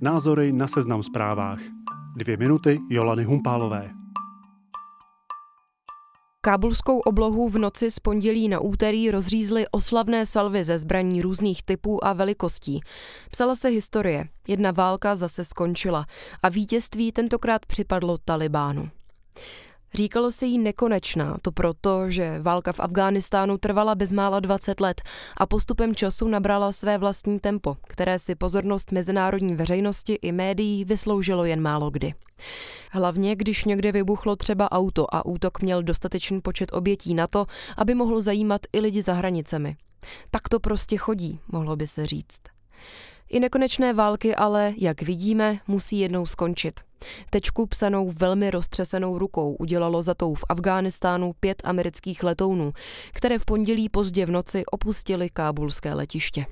Názory na seznam zprávách. Dvě minuty Jolany Humpálové. Kábulskou oblohu v noci z pondělí na úterý rozřízly oslavné salvy ze zbraní různých typů a velikostí. Psala se historie, jedna válka zase skončila a vítězství tentokrát připadlo Talibánu. Říkalo se jí nekonečná, to proto, že válka v Afghánistánu trvala bezmála 20 let a postupem času nabrala své vlastní tempo, které si pozornost mezinárodní veřejnosti i médií vysloužilo jen málo kdy. Hlavně, když někde vybuchlo třeba auto a útok měl dostatečný počet obětí na to, aby mohl zajímat i lidi za hranicemi. Tak to prostě chodí, mohlo by se říct. I nekonečné války ale, jak vidíme, musí jednou skončit. Tečku psanou velmi roztřesenou rukou udělalo za tou v Afghánistánu pět amerických letounů, které v pondělí pozdě v noci opustili kábulské letiště.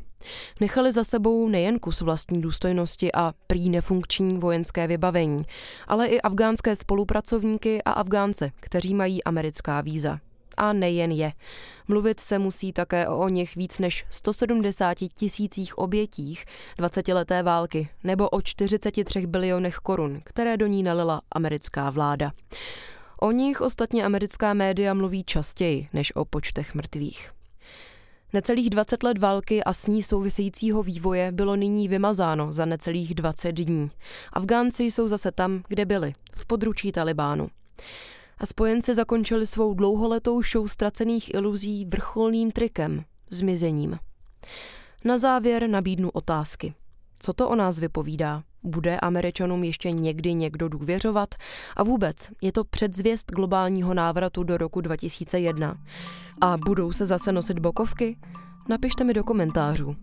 Nechali za sebou nejen kus vlastní důstojnosti a prý nefunkční vojenské vybavení, ale i afgánské spolupracovníky a Afgánce, kteří mají americká víza. A nejen je. Mluvit se musí také o něch víc než 170 tisících obětích 20-leté války nebo o 43 bilionech korun, které do ní nalila americká vláda. O nich ostatně americká média mluví častěji než o počtech mrtvých. Necelých 20 let války a s ní souvisejícího vývoje bylo nyní vymazáno za necelých 20 dní. Afgánci jsou zase tam, kde byli, v područí Talibánu a spojenci zakončili svou dlouholetou show ztracených iluzí vrcholným trikem, zmizením. Na závěr nabídnu otázky. Co to o nás vypovídá? Bude Američanům ještě někdy někdo důvěřovat? A vůbec, je to předzvěst globálního návratu do roku 2001. A budou se zase nosit bokovky? Napište mi do komentářů.